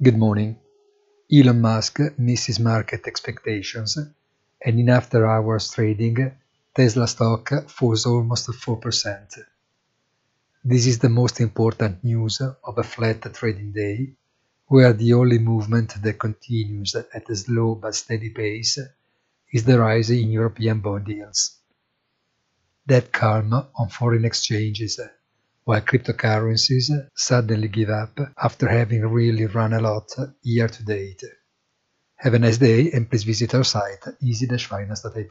Good morning. Elon Musk misses market expectations, and in after hours trading, Tesla stock falls almost 4%. This is the most important news of a flat trading day, where the only movement that continues at a slow but steady pace is the rise in European bond yields. That calm on foreign exchanges, while cryptocurrencies suddenly give up after having really run a lot year to date. Have a nice day and please visit our site easy-finance.it.